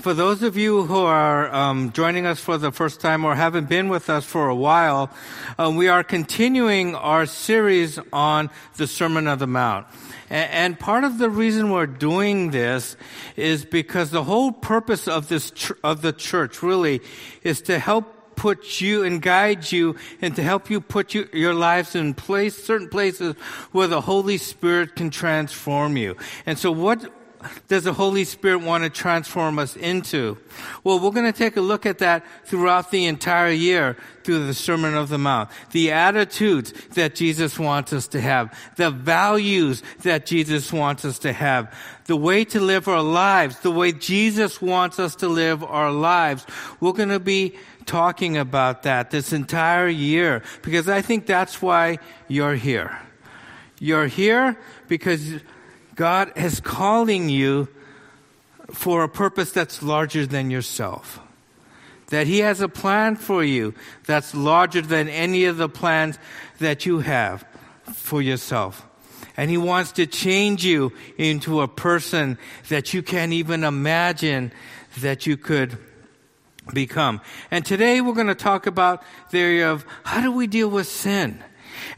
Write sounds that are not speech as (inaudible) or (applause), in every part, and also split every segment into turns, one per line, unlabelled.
For those of you who are um, joining us for the first time or haven't been with us for a while, uh, we are continuing our series on the Sermon on the Mount. And, and part of the reason we're doing this is because the whole purpose of this ch- of the church really is to help put you and guide you and to help you put you, your lives in place, certain places where the Holy Spirit can transform you. And so what does the Holy Spirit want to transform us into? Well, we're going to take a look at that throughout the entire year through the Sermon of the Mount. The attitudes that Jesus wants us to have, the values that Jesus wants us to have, the way to live our lives, the way Jesus wants us to live our lives. We're going to be talking about that this entire year because I think that's why you're here. You're here because God is calling you for a purpose that's larger than yourself. That He has a plan for you that's larger than any of the plans that you have for yourself. And He wants to change you into a person that you can't even imagine that you could become. And today we're going to talk about the area of how do we deal with sin?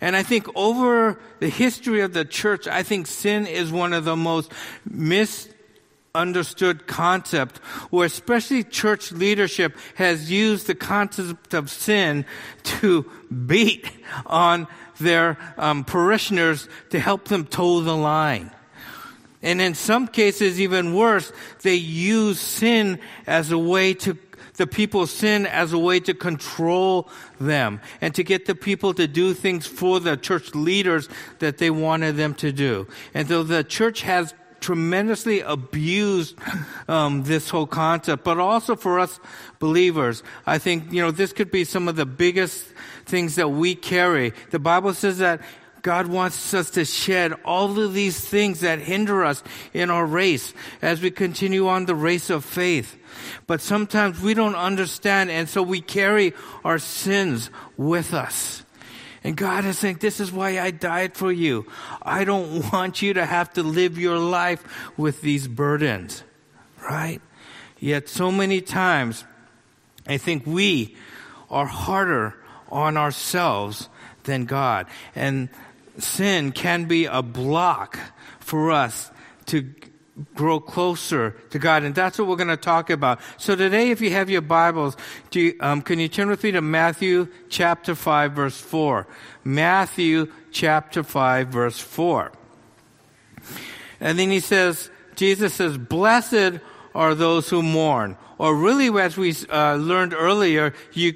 And I think over the history of the church, I think sin is one of the most misunderstood concept where especially church leadership has used the concept of sin to beat on their um, parishioners to help them toe the line. And in some cases, even worse, they use sin as a way to the people's sin as a way to control them and to get the people to do things for the church leaders that they wanted them to do. And so the church has tremendously abused um, this whole concept, but also for us believers, I think you know this could be some of the biggest things that we carry. The Bible says that God wants us to shed all of these things that hinder us in our race as we continue on the race of faith. But sometimes we don't understand, and so we carry our sins with us. And God is saying, This is why I died for you. I don't (laughs) want you to have to live your life with these burdens, right? Yet, so many times, I think we are harder on ourselves than God. And sin can be a block for us to grow closer to God. And that's what we're going to talk about. So today, if you have your Bibles, you, um, can you turn with me to Matthew chapter 5 verse 4? Matthew chapter 5 verse 4. And then he says, Jesus says, blessed are those who mourn. Or really, as we uh, learned earlier, you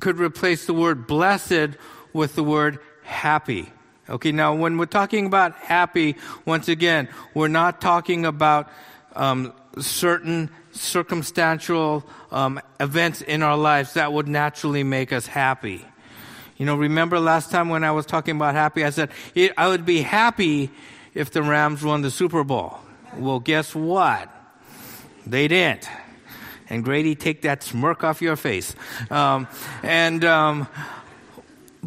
could replace the word blessed with the word happy. Okay, now when we're talking about happy, once again, we're not talking about um, certain circumstantial um, events in our lives that would naturally make us happy. You know, remember last time when I was talking about happy, I said I would be happy if the Rams won the Super Bowl. Well, guess what? They didn't. And Grady, take that smirk off your face. Um, and um,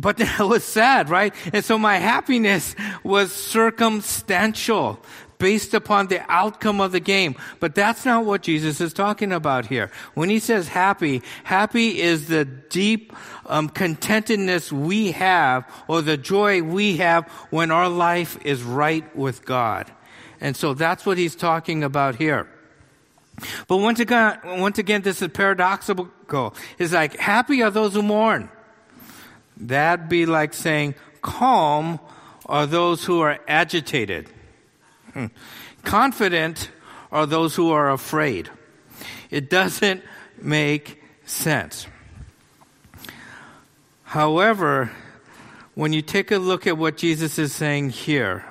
but (laughs) that was sad, right? And so my happiness was circumstantial based upon the outcome of the game. But that's not what Jesus is talking about here. When he says happy, happy is the deep um, contentedness we have or the joy we have when our life is right with God. And so that's what he's talking about here. But once again, once again, this is paradoxical. It's like, happy are those who mourn. That'd be like saying calm are those who are agitated. Hmm. Confident are those who are afraid. It doesn't make sense. However, when you take a look at what Jesus is saying here,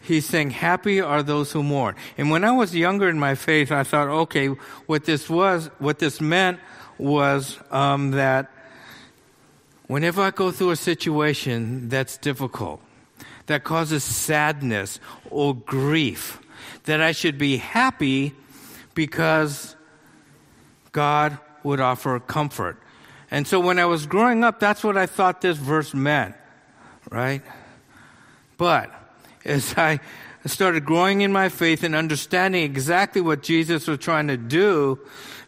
he's saying, Happy are those who mourn. And when I was younger in my faith, I thought, okay, what this was, what this meant was um, that Whenever I go through a situation that's difficult, that causes sadness or grief, that I should be happy because God would offer comfort. And so when I was growing up, that's what I thought this verse meant, right? But as I started growing in my faith and understanding exactly what Jesus was trying to do,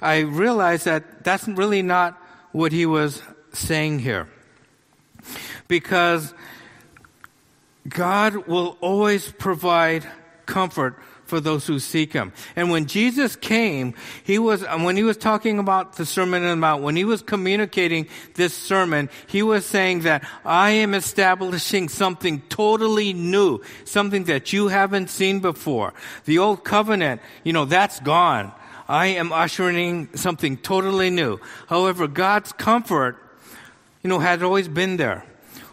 I realized that that's really not what he was saying here. Because God will always provide comfort for those who seek him. And when Jesus came, he was, when he was talking about the Sermon on the Mount, when he was communicating this sermon, he was saying that I am establishing something totally new, something that you haven't seen before. The old covenant, you know, that's gone. I am ushering something totally new. However, God's comfort, you know, had always been there.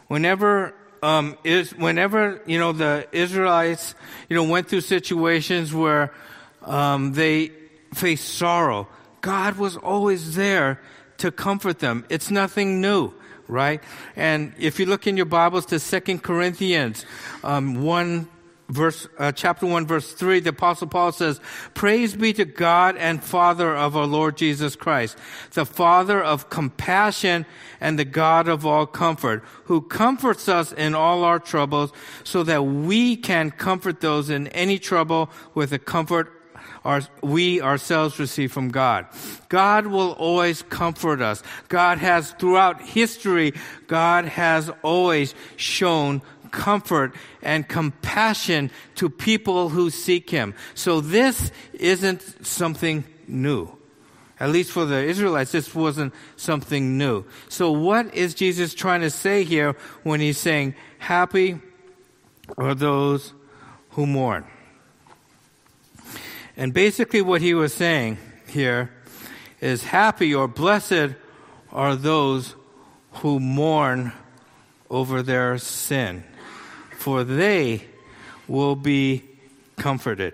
Whenever um, is whenever you know the Israelites you know went through situations where um, they faced sorrow, God was always there to comfort them. It's nothing new, right? And if you look in your Bibles to Second Corinthians um, one verse, uh, chapter 1 verse 3, the apostle Paul says, Praise be to God and Father of our Lord Jesus Christ, the Father of compassion and the God of all comfort, who comforts us in all our troubles so that we can comfort those in any trouble with the comfort our, we ourselves receive from God. God will always comfort us. God has, throughout history, God has always shown comfort and compassion to people who seek Him. So this isn't something new. At least for the Israelites, this wasn't something new. So what is Jesus trying to say here when he's saying, happy are those who mourn? And basically what he was saying here is happy or blessed are those who mourn over their sin for they will be comforted.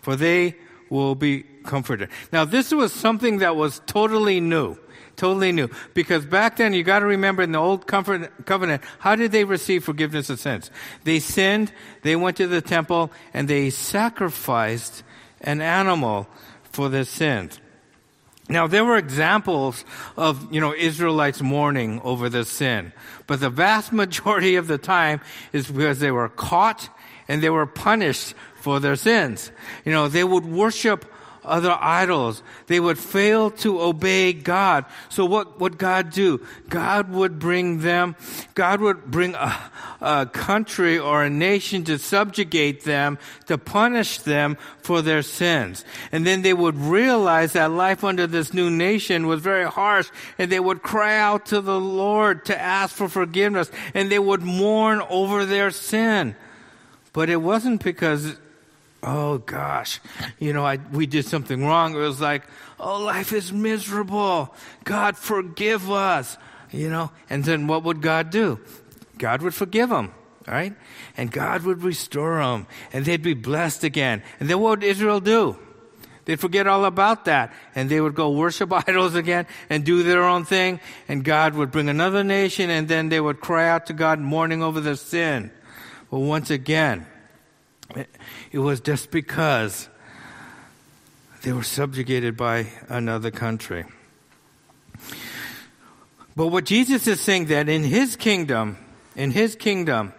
For they will be comforted. Now, this was something that was totally new. Totally new. Because back then, you gotta remember in the old covenant, how did they receive forgiveness of sins? They sinned, they went to the temple, and they sacrificed an animal for their sins. Now, there were examples of, you know, Israelites mourning over their sin, but the vast (laughs) majority of the time is because they were caught and they were punished for their sins. You know, they would worship other idols. They would fail to obey God. So what would God do? God would bring them, God would bring a, a country or a nation to subjugate them, to punish them for their sins. And then they would realize that life under this new nation was very harsh and they would cry out to the Lord to ask for forgiveness and they would mourn over their sin. But it wasn't because oh gosh, you know, I, we did something wrong. It was like, oh, life is miserable. God, forgive us, you know. And then what would God do? God would forgive them, right? And God would restore them, and they'd be blessed again. And then what would Israel do? They'd forget all about that, and they would go worship (laughs) idols again and do their own thing, and God would bring another nation, and then they would cry out to God, mourning over their sin. Well, once again, it was just because they were subjugated by another country. But what Jesus is saying that in his kingdom, in his kingdom,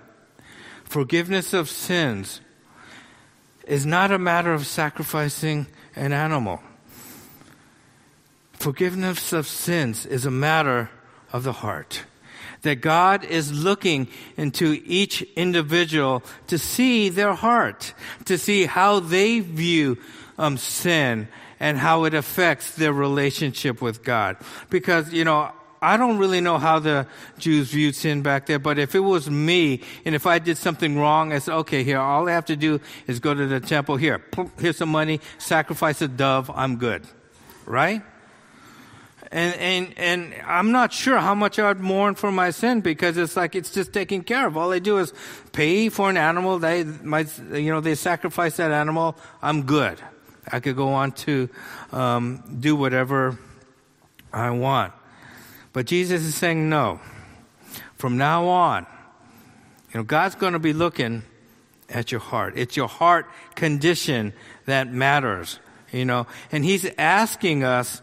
forgiveness of sins is not a matter of sacrificing an animal. Forgiveness of sins is a matter of the heart that God is looking into each individual to see their heart, to see how they view um, sin and how it affects their relationship with God. Because, you know, I don't really know how the Jews viewed sin back there, but if it was me and if I did something wrong, I said, okay, here, all I have to do is go to the temple. Here, here's some money, sacrifice a dove, I'm good. Right? And, and, and I'm not sure how much I'd mourn for my sin because it's like it's just taken care of. All they do is pay for an animal. They might, you know, they sacrifice that animal. I'm good. I could go on to um, do whatever I want. But Jesus is saying no. From now on, you know, God's going to be looking at your heart. It's your heart condition that matters, you know. And He's asking us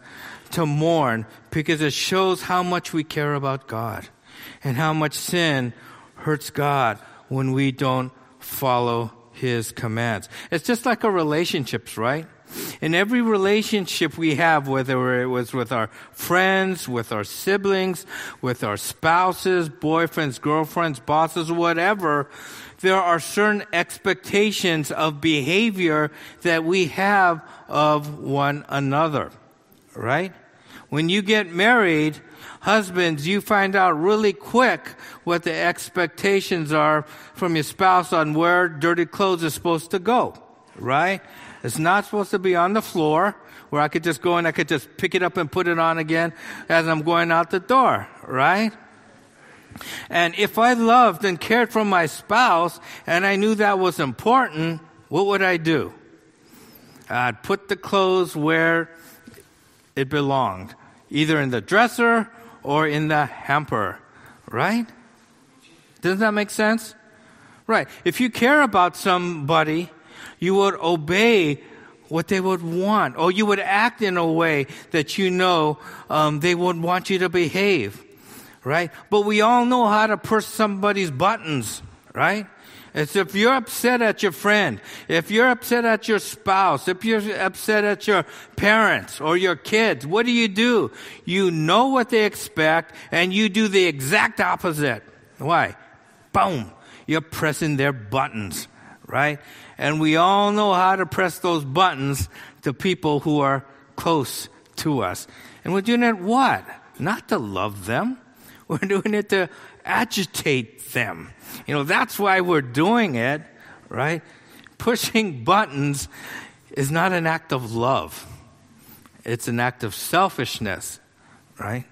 to mourn because it shows how much we care about God and how much sin hurts God when we don't follow his commands. It's just like our relationships, right? In every relationship we have, whether it was with our friends, with our siblings, with our spouses, boyfriends, girlfriends, bosses, whatever, there are certain expectations of behavior that we have of one another, right? When you get married, husbands, you find out really quick what the expectations are from your spouse on where dirty clothes are supposed to go, right? It's not supposed to be on the floor where I could just go and I could just pick it up and put it on again as I'm going out the door, right? And if I loved and cared for my spouse and I knew that was important, what would I do? I'd put the clothes where it belonged, either in the dresser or in the hamper, right? Doesn't that make sense? Right. If you care about somebody, you would obey what they would want, or you would act in a way that you know um, they would want you to behave, right? But we all know how to push somebody's buttons, right? It's if you're upset at your friend, if you're upset at your spouse, if you're upset at your parents or your kids, what do you do? You know what they expect and you do the exact opposite. Why? Boom. You're pressing their buttons, right? And we all know how to press those buttons to people who are close to us. And we're doing it what? Not to love them. (laughs) We're doing it to agitate them. You know, that's why we're doing it, right? Pushing buttons is not an act of love. It's an act of selfishness, right?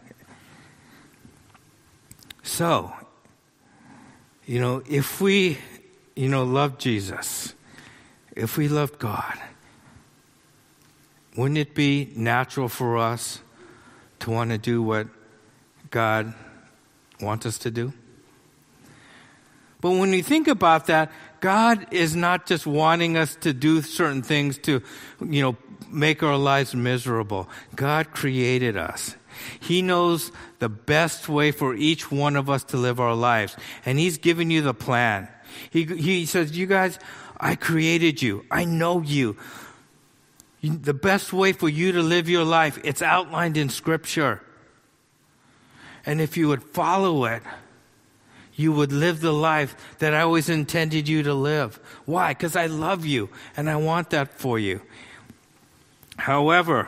So, you know, if we, you know, love Jesus, if we love God, wouldn't it be natural for us to want to do what God wants us to do? But when you think about that, God is not just wanting us to do certain things to, you know, make our lives miserable. God created us. He knows the best way for each one of us to live our lives. And He's given you the plan. He, he says, you guys, I created you. I know you. The best way for you to live your life, it's outlined in scripture. And if you would follow it, you would live the life that I always intended you to live. Why? Because I love you and I want that for you. However,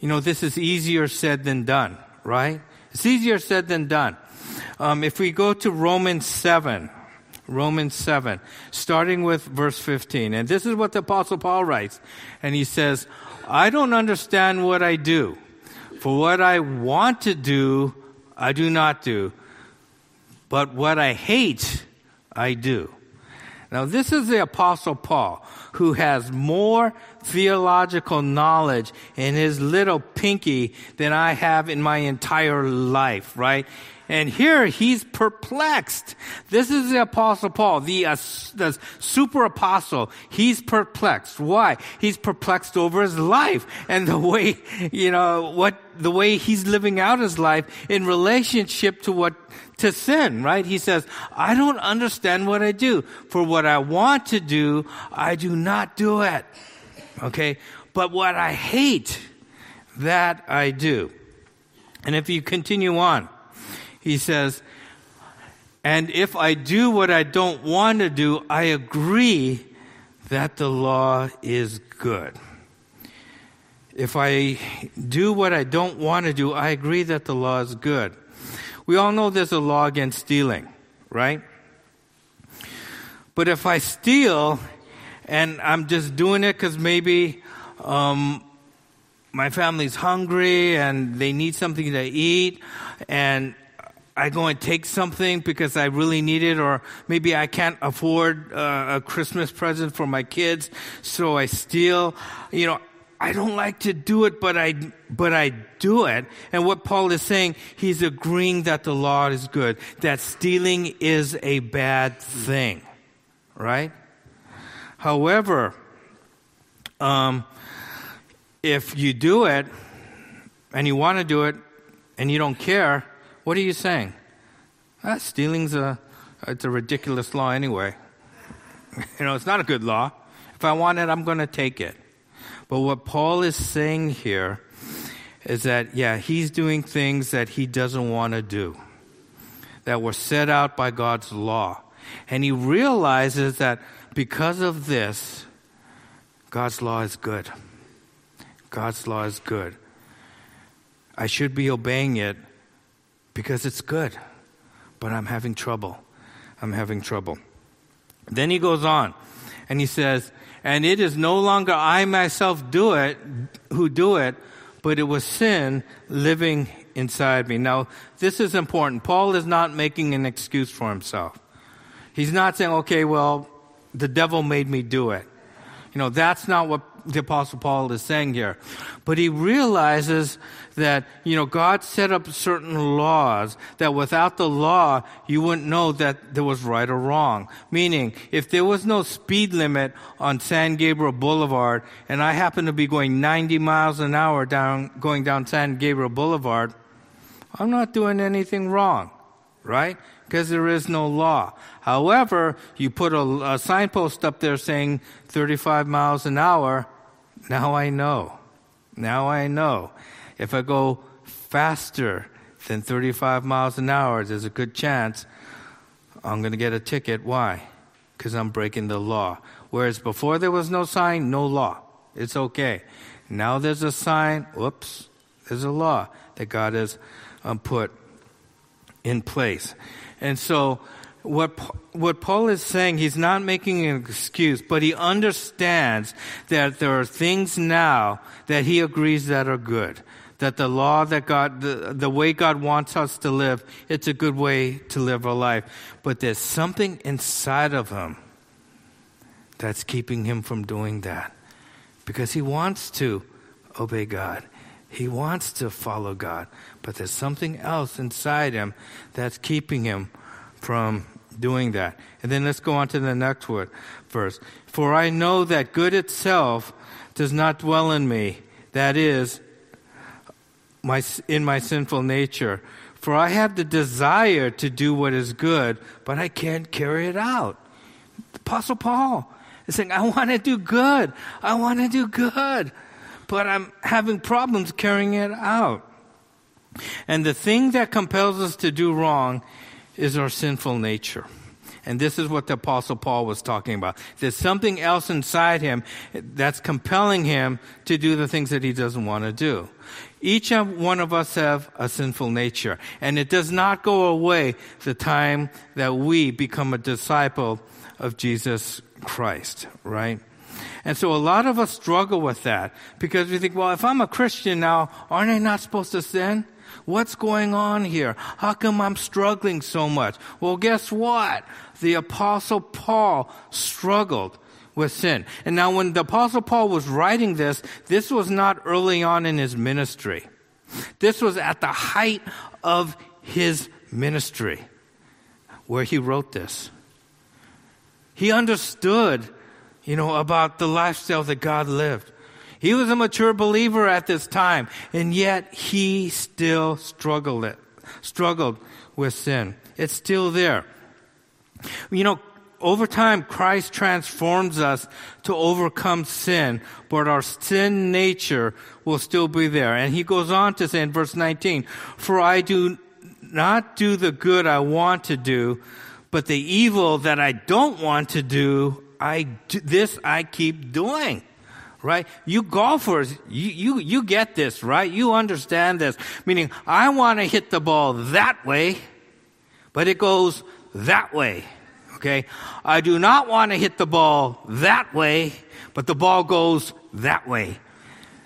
you know, this is easier said than done, right? It's easier said than done. Um, if we go to Romans 7, Romans 7, starting with verse 15, and this is what the Apostle Paul writes, and he says, I don't understand what I do. For what I want to do, I do not do but what I hate, I do. Now, this is the Apostle Paul, who has more theological knowledge in his little pinky than I have in my entire life, right? And here he's perplexed. This is the apostle Paul, the, uh, the super apostle. He's perplexed. Why? He's perplexed over his life and the way, you know, what, the way he's living out his life in relationship to what, to sin, right? He says, I don't understand what I do. For what I want to do, I do not do it. Okay? But what I hate, that I do. And if you continue on, he says, and if I do what I don't want to do, I agree that the law is good. If I do what I don't want to do, I agree that the law is good. We all know there's a law against stealing, right? But if I steal and I'm just doing it because maybe um, my family's hungry and they need something to eat, and I go and take something because I really need it, or maybe I can't afford uh, a Christmas present for my kids, so I steal. You know, I don't like to do it, but I, but I do it. And what Paul is saying, he's agreeing that the law is good, that stealing is a bad thing, right? However, um, if you do it and you want to do it and you don't care, what are you saying? Ah, stealing's a, it's a ridiculous law anyway. (laughs) You know, it's not a good law. If I want it, I'm going to take it. But what Paul is saying here is that, yeah, he's doing things that he doesn't want to do, that were set out by God's law. And he realizes that because of this, God's law is good. God's law is good. I should be obeying it because it's good, but I'm having trouble. I'm having trouble. Then he goes on and he says, and it is no longer I myself do it, who do it, but it was sin living inside me. Now, this is important. Paul is not making an excuse for himself. He's not saying, okay, well, the devil made me do it. You know, that's not what the apostle Paul is saying here. But he realizes that, you know, God set up certain laws that without the law, you wouldn't know that there was right or wrong. Meaning, if there was no speed limit on San Gabriel Boulevard and I happen to be going 90 miles an hour down, going down San Gabriel Boulevard, I'm not doing anything wrong, right? because there is no law. However, you put a, a, signpost up there saying 35 miles an hour, now I know. Now I know. If I go faster than 35 miles an hour, there's a good chance I'm going to get a ticket. Why? Because I'm breaking the law. Whereas before there was no sign, no law. It's okay. Now there's a sign, whoops, there's a law that God has um, put in place. And so, what, what Paul is saying, he's not making an excuse, but he understands that there are things now that he agrees that are good. That the law that God, the, the way God wants us to live, it's a good way to live our life. But there's something inside of him that's keeping him from doing that. Because he wants to obey God. He wants to follow God, but there's something else inside him that's keeping him from doing that. And then let's go on to the next word, verse. For I know that good itself does not dwell in me, that is, my, in my sinful nature. For I have the desire to do what is good, but I can't carry it out. Apostle Paul is saying, I want to do good. I want to do good but I'm having problems carrying it out. And the thing that compels us to do wrong is our sinful nature. And this is what the apostle Paul was talking about. There's something else inside him that's compelling him to do the things that he doesn't want to do. Each one of us have a sinful nature, and it does not go away the time that we become a disciple of Jesus Christ, right? And so a lot of us struggle with that because we think, well, if I'm a Christian now, aren't I not supposed to sin? What's going on here? How come I'm struggling so much? Well, guess what? The apostle Paul struggled with sin. And now when the apostle Paul was writing this, this was not early on in his ministry. This was at the height of his ministry where he wrote this. He understood you know, about the lifestyle that God lived. He was a mature believer at this time, and yet he still struggled it, struggled with sin. It's still there. You know, over time, Christ transforms us to overcome sin, but our sin nature will still be there. And he goes on to say in verse 19, For I do not do the good I want to do, but the evil that I don't want to do, I do, this I keep doing. Right? You golfers, you, you, you get this, right? You understand this. Meaning, I want to hit the ball that way, but it goes that way. Okay? I do not want to hit the ball that way, but the ball goes that way.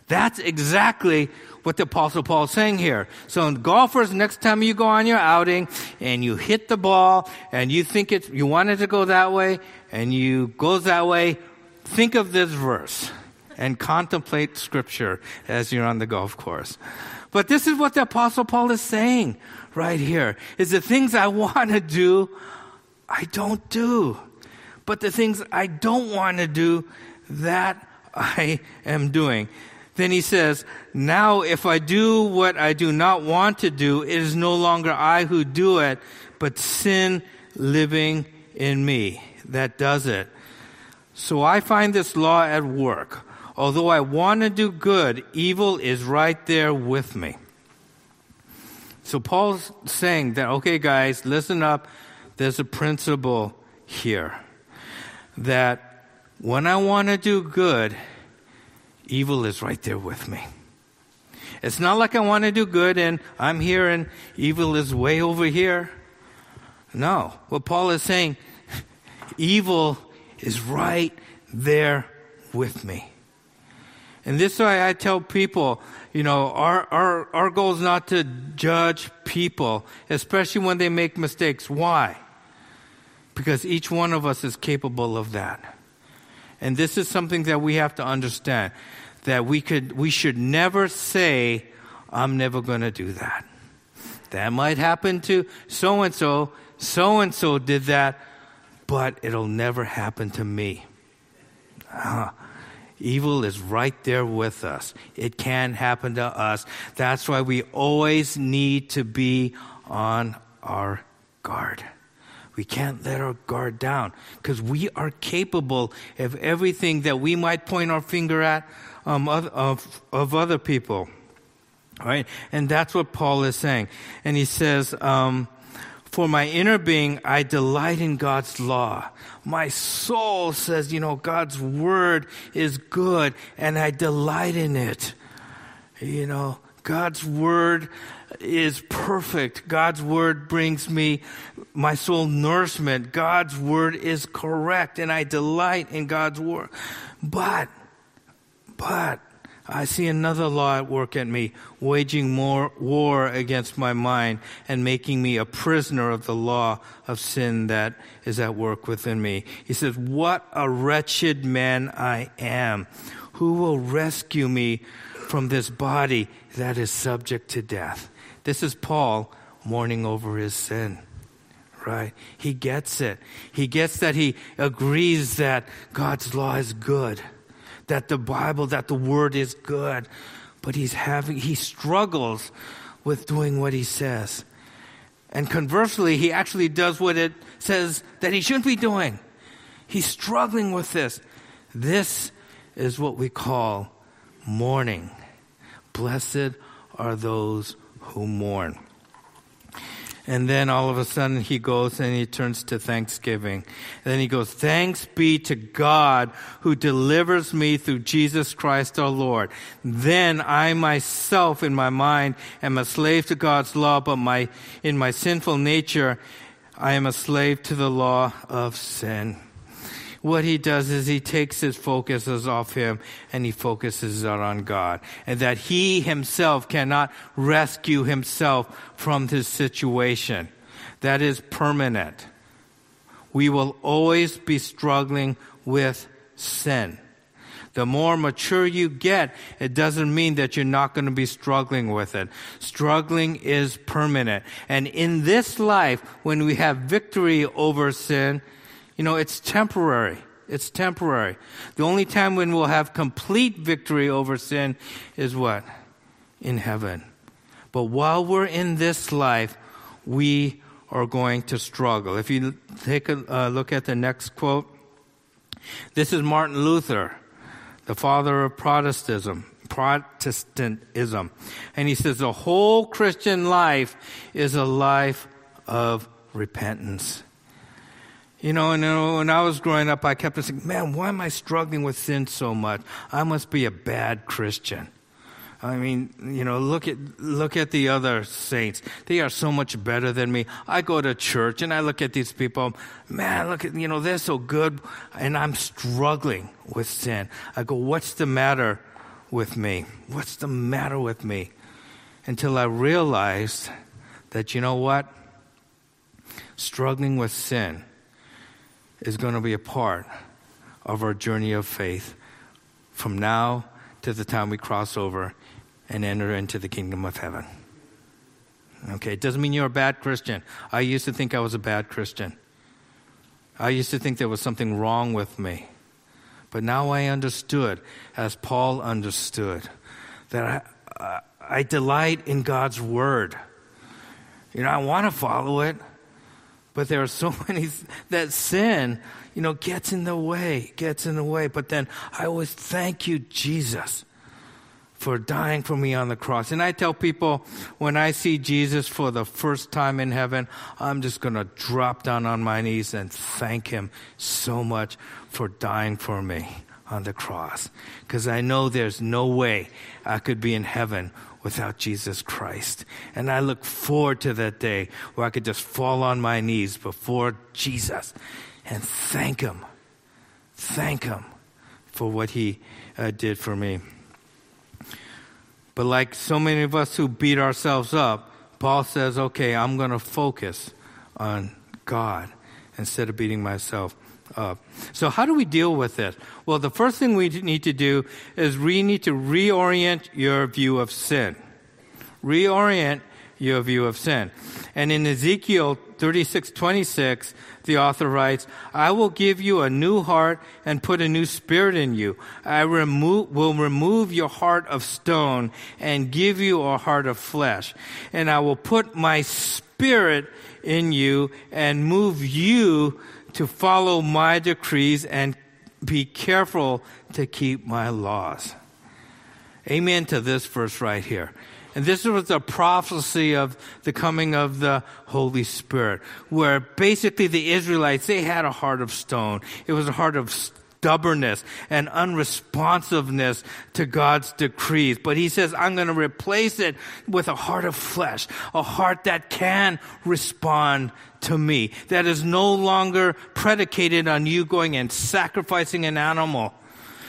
That's exactly what the apostle Paul is saying here. So golfers, next time you go on your outing and you hit the ball and you think it, you want it to go that way and you go that way, think of this verse and contemplate scripture as you're on the golf course. But this is what the apostle Paul is saying right here is the things I (laughs) want to do, I don't do. But the things I don't want to do, that I am doing. Then he says, Now if I do what I do not want to do, it is no longer I who do it, but sin living in me that does it. So I find this law at work. Although I want to do good, evil is right there with me. So Paul's saying that, okay, guys, listen up. There's a principle here that when I want to do good, evil is right there with me. It's not like I want to do good and I'm here and evil is way over here. No. What Paul is saying, (laughs) evil is right there with me. And this is why I tell people, you know, our, our, our goal is not to judge people, especially when they make mistakes. Why? Because each one of us is capable of that. And this is something that we have to understand that we could we should never say I'm never going to do that. That might happen to so and so, so and so did that, but it'll never happen to me. Uh, evil is right there with us. It can happen to us. That's why we always need to be on our guard. We can't let our guard down because we are capable of everything that we might point our finger at um, of, of, of, other people. Right? And that's what Paul is saying. And he says, um, for my inner being, I delight in God's law. My soul says, you know, God's word is good and I delight in it. You know, God's word is perfect. God's word brings me my soul nourishment. God's word is correct and I delight in God's word. But, but, I see another law at work at me, waging more war against my mind and making me a prisoner of the law of sin that is at work within me. He says, What a wretched man I am. Who will rescue me from this body that is subject to death? This is Paul mourning over his sin. Right? He gets it. He gets that he agrees that God's law is good, that the Bible, that the word is good, but he's having, he struggles with doing what he says. And conversely, he actually does what it says that he shouldn't be doing. He's struggling with this. This is what we call mourning. Blessed are those who mourn. And then all of a sudden he goes and he turns to thanksgiving. And then he goes, thanks be to God who delivers me through Jesus Christ our Lord. Then I myself in my mind am a slave to God's law, but my, in my sinful nature, I am a slave to the law of sin what he does is he takes his focuses off him and he focuses it on God. And that he himself cannot rescue himself from this situation. That is permanent. We will always be struggling with sin. The more mature you get, it doesn't mean that you're not going to be struggling with it. Struggling is permanent. And in this life, when we have victory over sin, you know, it's temporary. It's temporary. The only time when we'll have complete victory over sin is what? In heaven. But while we're in this life, we are going to struggle. If you take a look at the next quote, this is Martin Luther, the father of Protestantism. Protestantism. And he says the whole Christian life is a life of repentance. You know, and when I was growing up, I kept saying, man, why am I struggling with sin so much? I must be a bad Christian. I mean, you know, look at, look at the other saints. They are so much better than me. I go to church and I look at these people. Man, look at, you know, they're so good and I'm struggling with sin. I go, what's the matter with me? What's the matter with me? Until I realized that, you know what? Struggling with sin is going to be a part of our journey of faith from now to the time we cross over and enter into the kingdom of heaven. Okay, it doesn't mean you're a bad Christian. I used to think I was a bad Christian. I used to think there was something wrong with me. But now I understood, as Paul understood, that I, I delight in God's word. You know, I want to follow it, But there are so (laughs) many that sin, you know, gets in the way, gets in the way. But then I always thank you, Jesus, for dying for me on the cross. And I tell people when I see Jesus for the first time in heaven, I'm just going to drop down on my knees and thank him so much for dying for me on the cross. Because I know there's no way I could be in heaven without Jesus Christ. And I look forward to that day where I could just fall on my knees before Jesus and thank Him. Thank Him for what He uh, did for me. But like so many of us who beat ourselves up, Paul says, okay, I'm going to focus on God instead of beating myself So, how do we deal with it? Well, the first thing we need to do is we need to reorient your view of sin. Reorient your view of sin. And in Ezekiel 36 26, the author writes, I will give you a new heart and put a new spirit in you. I will remove your heart of stone and give you a heart of flesh. And I will put my spirit in you and move you to follow my decrees and be careful to keep my laws. Amen to this verse right here. And this was a prophecy of the coming of the Holy Spirit, where basically the Israelites, they had a heart of stone. It was a heart of stubbornness and unresponsiveness to God's decrees. But he says, I'm going to replace it with a heart of flesh, a heart that can respond to me, that is no longer predicated on you going and sacrificing an animal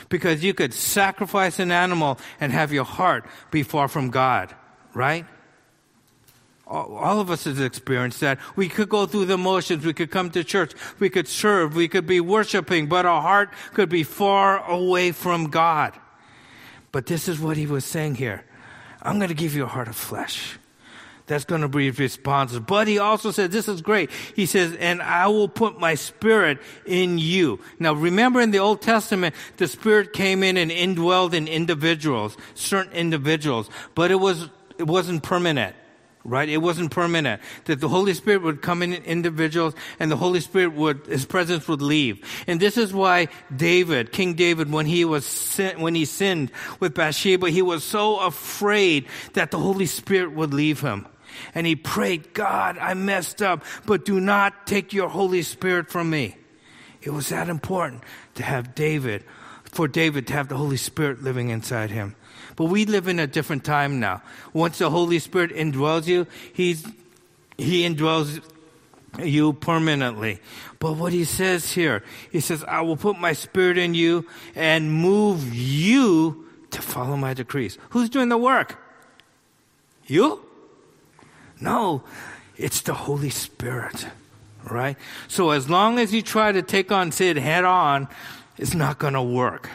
because you could sacrifice an animal and have your heart be far from God right? All of us has experienced that. We could go through the motions. We could come to church. We could serve. We could be worshiping, but our heart could be far away from God. But this is what he was saying here. I'm going to give you a heart of flesh. That's going to be responsive. But he also said, this is great. He says, and I will put my spirit in you. Now remember in the Old Testament, the spirit came in and indwelled in individuals, certain individuals, but it was it wasn't permanent right? It wasn't permanent. That the Holy Spirit would come in individuals and the Holy Spirit would, His presence would leave. And this is why David, King David, when he was, sin, when he sinned with Bathsheba, he was so afraid that the Holy Spirit would leave him. And he prayed, God, I messed up, but do not take your Holy Spirit from me. It was that important to have David, for David to have the Holy Spirit living inside him. But we live in a different time now. Once the Holy Spirit indwells you, He's, He indwells you permanently. But what He says here, He says, I will put my Spirit in you and move you to follow my decrees. Who's doing the work? You? No, it's the Holy Spirit, right? So as long as you try to take on sin head on, it's not going to work.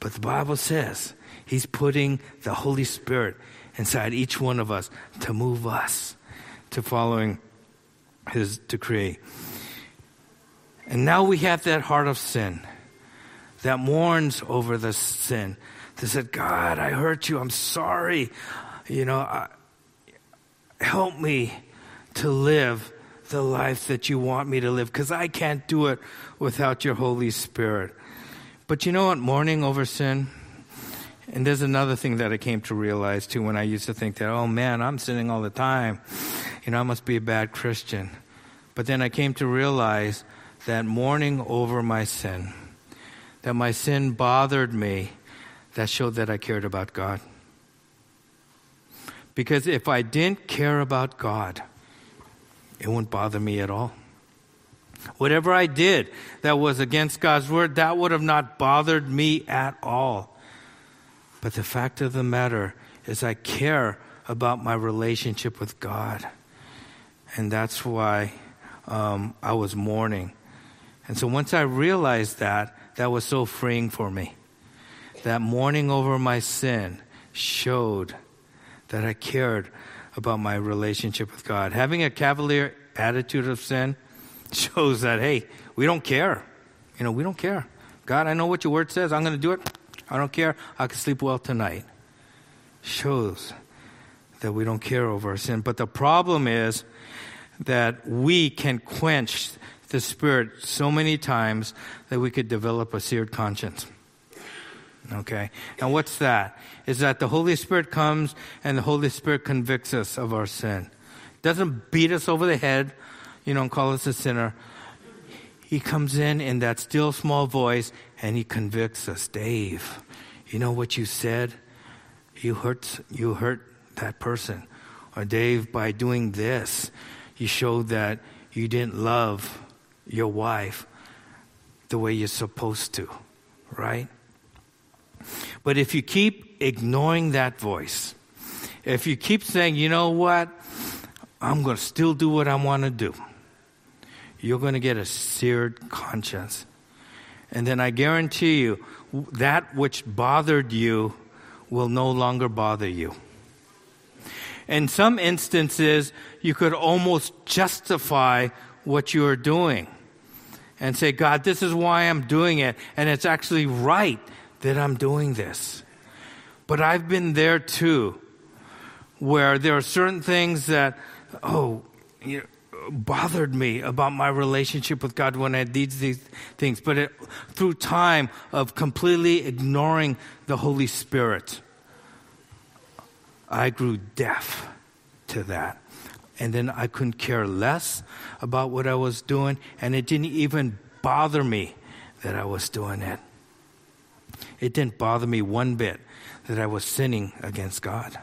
But the Bible says He's putting the Holy Spirit inside each one of us to move us to following His decree. And now we have that heart of sin that mourns over the sin. That said, God, I hurt you. I'm sorry. You know, I, help me to live the life that you want me to live because I can't do it without your Holy Spirit. But you know what? Mourning over sin and there's another thing that I came to realize too when I used to think that, oh man, I'm sinning all the time. You know, I must be a bad Christian. But then I came to realize that mourning over my sin, that my sin bothered me, that showed that I cared about God. Because if I didn't care about God, it wouldn't bother me at all. Whatever I did that was against God's word, that would have not bothered me at all. But the fact of the matter is, I care about my relationship with God. And that's why um, I was mourning. And so once I realized that, that was so freeing for me. That mourning over my sin showed that I cared about my relationship with God. Having a cavalier attitude of sin (laughs) shows that, hey, we don't care. You know, we don't care. God, I know what your word says. I'm going to do it. I don't care. I can sleep well tonight. Shows that we don't care over our sin. But the problem is that we can quench the Spirit so many times that we could develop a seared conscience. Okay? And what's that? Is that the Holy Spirit comes and the Holy Spirit convicts us of our sin. Doesn't beat us over the head, you know, and call us a sinner. He comes in in that still small voice and he convicts us. Dave, you know what you said? You hurt, you hurt that person. Or Dave, by doing this, you showed that you didn't love your wife the way you're supposed to, right? But if you keep ignoring that voice, if you keep saying, you know what, I'm going to still do what I want to do, you're going to get a seared conscience. And then I guarantee you, that which bothered you will no longer bother you. In some instances, you could almost justify what you are doing and say, God, this is why I'm doing it. And it's actually right that I'm doing this. But I've been there too, where there are certain things that, oh, you know, bothered me about my relationship with God when I did these things. But it, through time of completely ignoring the Holy Spirit, I grew deaf to that. And then I couldn't care less about what I was doing, and it didn't even bother me that I was doing it. It didn't bother me one bit that I was sinning against God.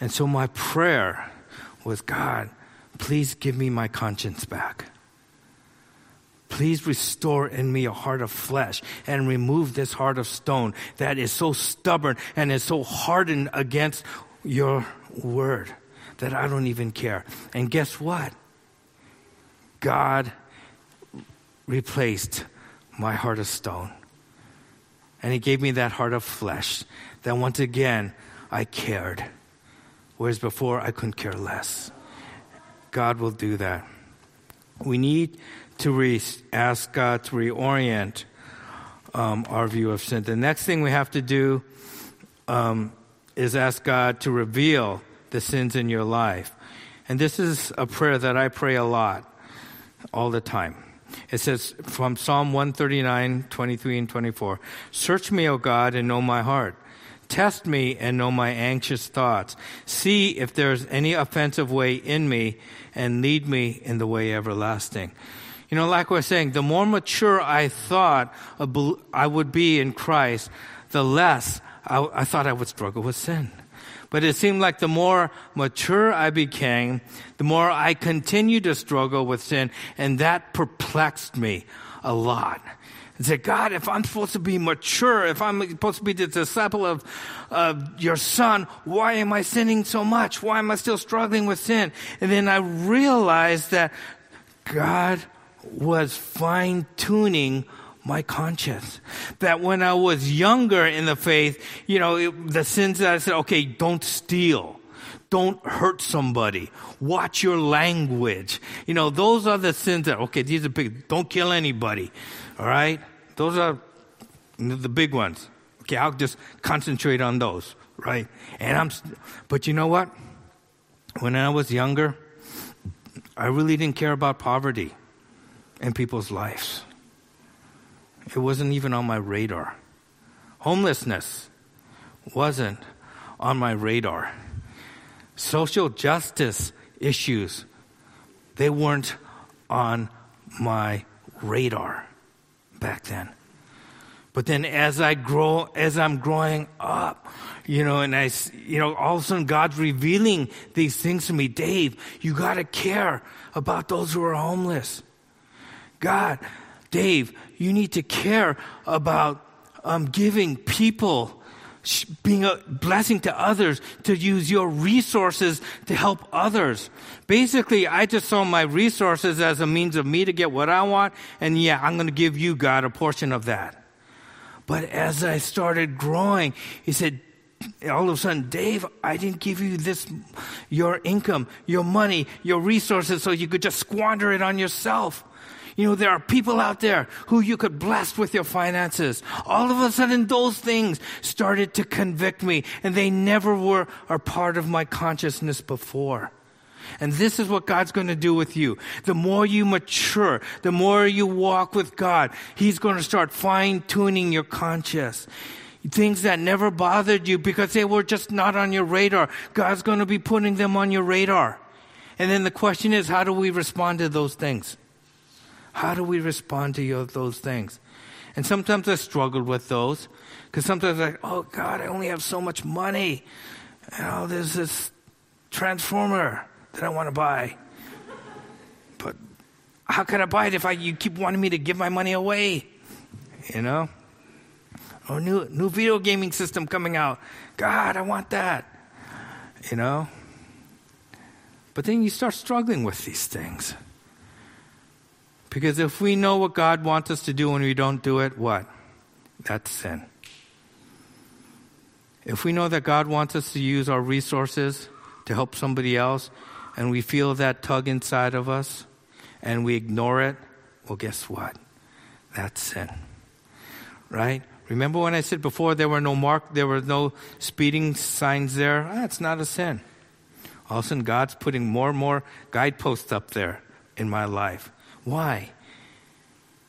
And so my prayer was God, please give me my conscience back. Please restore in me a heart of flesh and remove this heart of stone that is so stubborn and is so hardened against your word that I don't even care. And guess what? God replaced my heart of stone. And He gave me that heart of flesh that once again I cared, whereas before I couldn't care less. God will do that. We need to re- ask God to reorient um, our view of sin. The next thing we have to do um, is ask God to reveal the sins in your life. And this is a prayer that I pray a lot, all the time. It says from Psalm 139, 23 and 24, Search me, O God, and know my heart. Test me and know my anxious thoughts. See if there's any offensive way in me and lead me in the way everlasting. You know, like we're saying, the more mature I thought I would be in Christ, the less I, I thought I would struggle with sin. But it seemed like the more mature I became, the more I continued to struggle with sin, and that perplexed me a lot. And said, God, if I'm supposed to be mature, if I'm supposed to be the disciple of, of your son, why am I sinning so much? Why am I still struggling with sin? And then I realized that God was fine tuning my conscience. That when I was younger in the faith, you know, it, the sins that I said, okay, don't steal. Don't hurt somebody. Watch your language. You know, those are the sins that, okay, these are big. Don't kill anybody. All right? Those are the big ones. Okay, I'll just concentrate on those, right? And I'm, but you know what? When I was younger, I really didn't care about poverty and people's lives. It wasn't even on my radar. Homelessness wasn't on my radar. Social justice issues, they weren't on my radar back then. But then as I grow, as I'm growing up, you know, and I, you know, all of a sudden God's revealing these things to me. Dave, you gotta care about those who are homeless. God, Dave, you need to care about um, giving people, being a blessing to others, to use your resources to help others. Basically, I just saw my resources as a means of me to get what I want, and yeah, I'm going to give you, God, a portion of that. But as I started growing, he said, all of a sudden, Dave, I didn't give you this, your income, your money, your resources so you could just squander it on yourself. You know, there are people out there who you could bless with your finances. All of a sudden, those things started to convict me, and they never were a part of my consciousness before. And this is what God's going to do with you. The more you mature, the more you walk with God, He's going to start fine tuning your conscience. Things that never bothered you because they were just not on your radar. God's going to be putting them on your radar. And then the question is, how do we respond to those things? How do we respond to those things? And sometimes I struggled with those because sometimes I, oh God, I only have so much money. You oh, know, there's this transformer that I want to buy. But how can I buy it if I, you keep wanting me to give my money away? You know? Or new, new video gaming system coming out. God, I want that. You know? But then you start struggling with these things. Because if we know what God wants us to do and we don't do it, what? That's sin. If we know that God wants us to use our resources to help somebody else and we feel that tug inside of us and we ignore it, well, guess what? That's sin. Right? Remember when I said before there were no mark, there were no speeding signs there? Ah, That's not a sin. All of a sudden, God's putting more and more guideposts up there in my life. Why?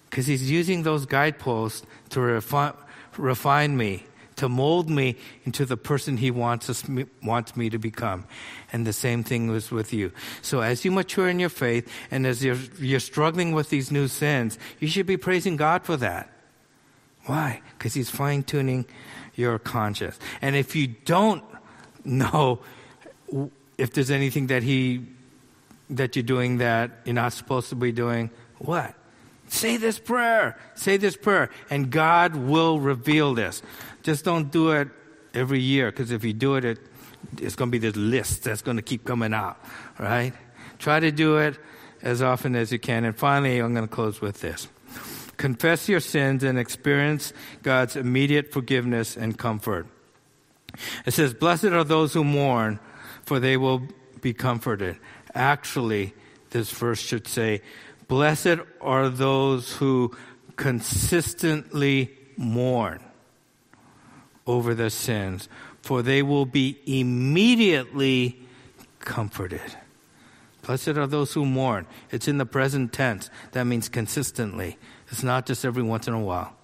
Because He's using those guideposts to refi- refine me to mold me into the person He wants, us, wants me to become. And the same thing was with you. So as you mature in your faith and as you're, you're struggling with these new sins, you should be praising God for that. Why? Because He's fine tuning your conscience. And if you don't know if there's anything that He that you're doing that you're not supposed to be doing, what? Say this prayer. Say this prayer. And God will reveal this. Just don't do it every year, because if you do it, it it's going to be this list that's going to keep coming out, right? Try to do it as often as you can. And finally, I'm going to close with this. Confess your sins and experience God's immediate forgiveness and comfort. It says, Blessed are those who mourn, for they will be comforted. Actually, this verse should say, Blessed are those who consistently mourn over their sins, for they will be immediately comforted. Blessed are those who mourn. It's in the present tense. That means consistently. It's not just every once in a while.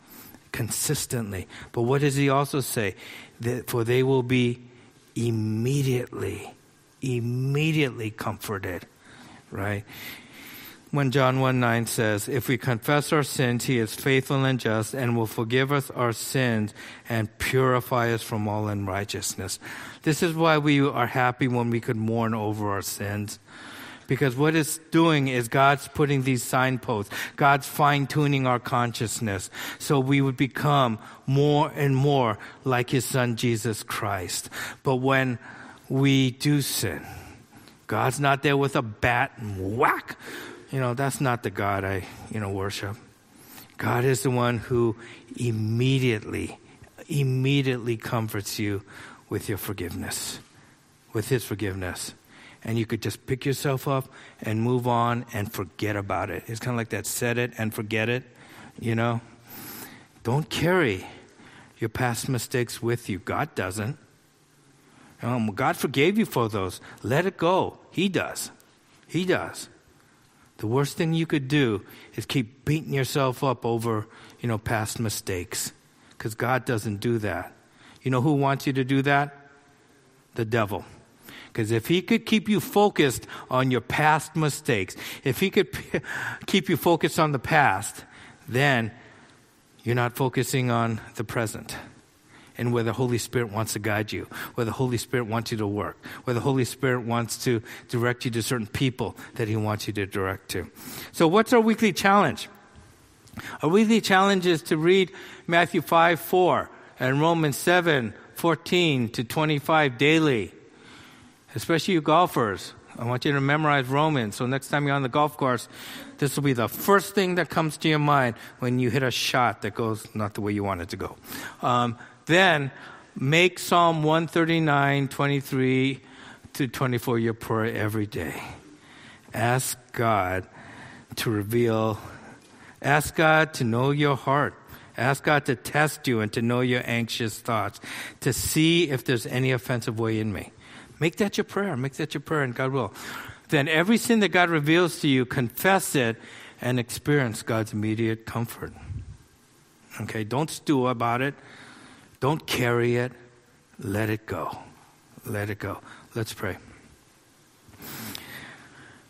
Consistently. But what does he also say? That, for they will be immediately, immediately comforted. Right? when John 1 9 says, If we confess our sins, he is faithful and just and will forgive us our sins and purify us from all unrighteousness. This is why we are happy when we could mourn over our sins. Because what it's doing is God's putting these signposts. God's fine tuning our consciousness so we would become more and more like His Son Jesus Christ. But when we do sin, God's not there with a bat and whack you know, that's not the God I, you know, worship. God is the one who immediately, immediately comforts you with your forgiveness, with His forgiveness. And you could just pick yourself up and move on and forget about it. It's kind of like that set it and forget it, you know? Don't carry your past mistakes with you. God doesn't. Um, God forgave you for those. Let it go. He does. He does. The worst thing you could do is keep beating yourself up over, you know, past mistakes. Because God doesn't do that. You know who wants you to do that? The devil. Because if he could keep you focused on your past mistakes, if he could p- (laughs) keep you focused on the past, then you're not focusing on the present and where the Holy Spirit wants to guide you, where the Holy Spirit wants you to work, where the Holy Spirit wants to direct you to certain people that He wants you to direct to. So, what's our weekly challenge? Our weekly challenge is to read Matthew 5 4 and Romans 7 14 to 25 daily, especially you golfers. I want you to memorize Romans. So next time you're on the golf course, this will be the first thing that comes to your mind when you hit a shot that goes not the way you want it to go. Um, then make Psalm 139, 23 to 24 your prayer every day. Ask God to reveal, ask God to know your heart. Ask God to test you and to know your anxious thoughts, to see if there's any offensive way in me. Make that your prayer. Make that your prayer, and God will. then every sin that God reveals to you, confess it and experience God's immediate comfort. Okay, don't stew about it. Don't carry it. Let it go. Let it go. Let's pray.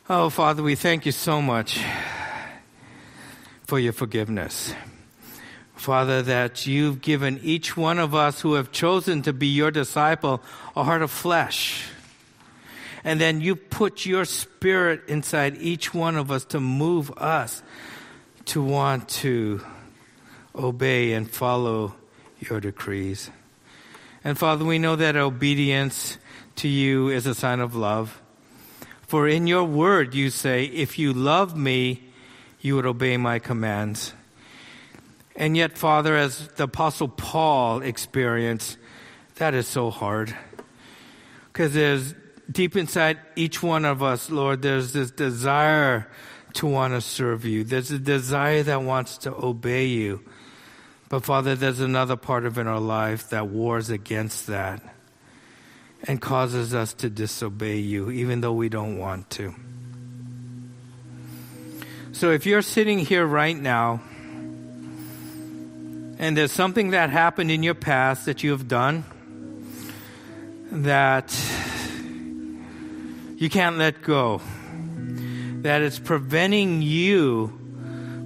Oh, Father, we thank you so much for your forgiveness. Father, that you've given each one of us who have chosen to be your disciple a heart of flesh. And then you put your spirit inside each one of us to move us to want to obey and follow your decrees. And Father, we know that obedience to you is a sign of love. For in your word you say, if you love me, you would obey my commands. And yet, Father, as the Apostle Paul experienced, that is so hard. Because there's deep inside each one of us, Lord, there's this desire to want to serve you. There's a desire that wants to obey you. But Father, there's another part of in our life that wars against that and causes us to disobey you, even though we don't want to. So if you're sitting here right now, and there's something that happened in your past that you have done that you can't let go, that it's preventing you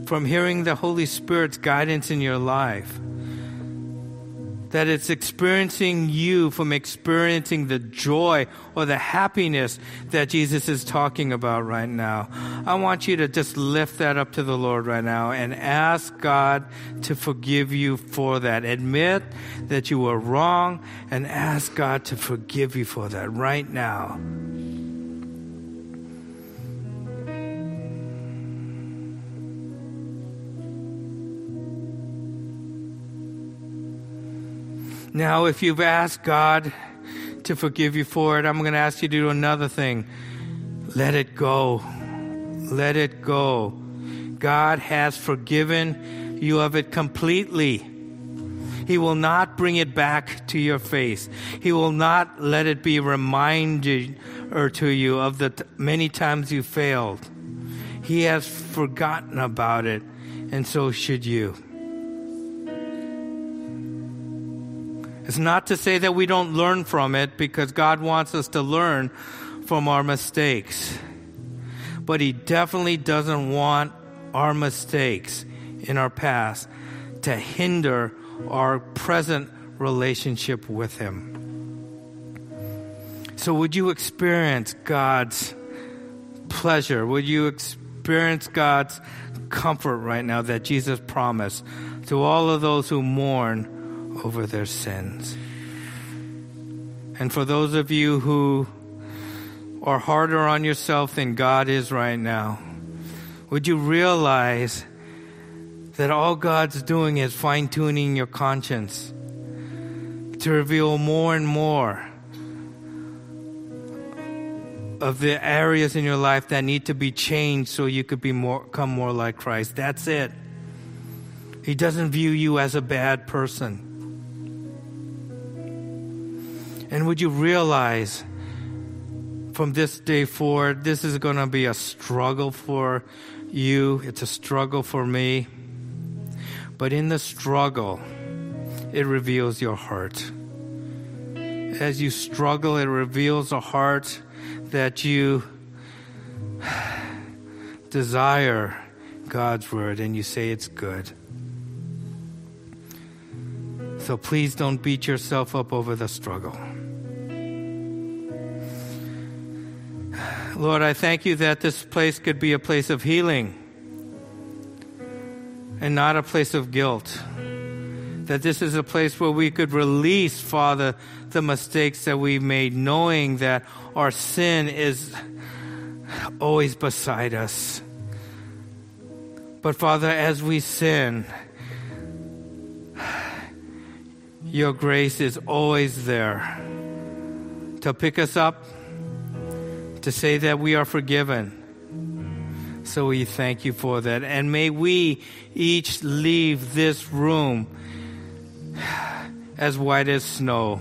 from hearing the Holy Spirit's guidance in your life. That it's experiencing you from experiencing the joy or the happiness that Jesus is talking about right now. I want you to just lift that up to the Lord right now and ask God to forgive you for that. Admit that you were wrong and ask God to forgive you for that right now. Now, if you've asked God to forgive you for it, I'm going to ask you to do another thing. Let it go. Let it go. God has forgiven you of it completely. He will not bring it back to your face. He will not let it be reminded or to you of the t- many times you failed. He has forgotten about it, and so should you. It's not to say that we don't learn from it because God wants us to learn from our mistakes. But He definitely doesn't want our mistakes in our past to hinder our present relationship with Him. So, would you experience God's pleasure? Would you experience God's comfort right now that Jesus promised to all of those who mourn? Over their sins. And for those of you who are harder on yourself than God is right now, would you realize that all God's doing is fine tuning your conscience to reveal more and more of the areas in your life that need to be changed so you could be more, become more like Christ. That's it. He doesn't view you as a bad person. And would you realize from this day forward, this is going to be a struggle for you, it's a struggle for me. But in the struggle, it reveals your heart. As you struggle, it reveals a heart that you (sighs) desire God's word and you say it's good. So please don't beat yourself up over the struggle. Lord, I thank you that this place could be a place of healing and not a place of guilt. That this is a place where we could release, Father, the mistakes that we made, knowing that our sin is always beside us. But Father, as we sin, your grace is always there to pick us up to say that we are forgiven. So we thank you for that. And may we each leave this room as white as snow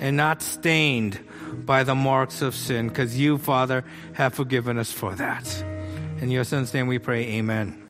and not stained by the marks of sin because you, Father, have forgiven us for that. In your son's name we pray, amen.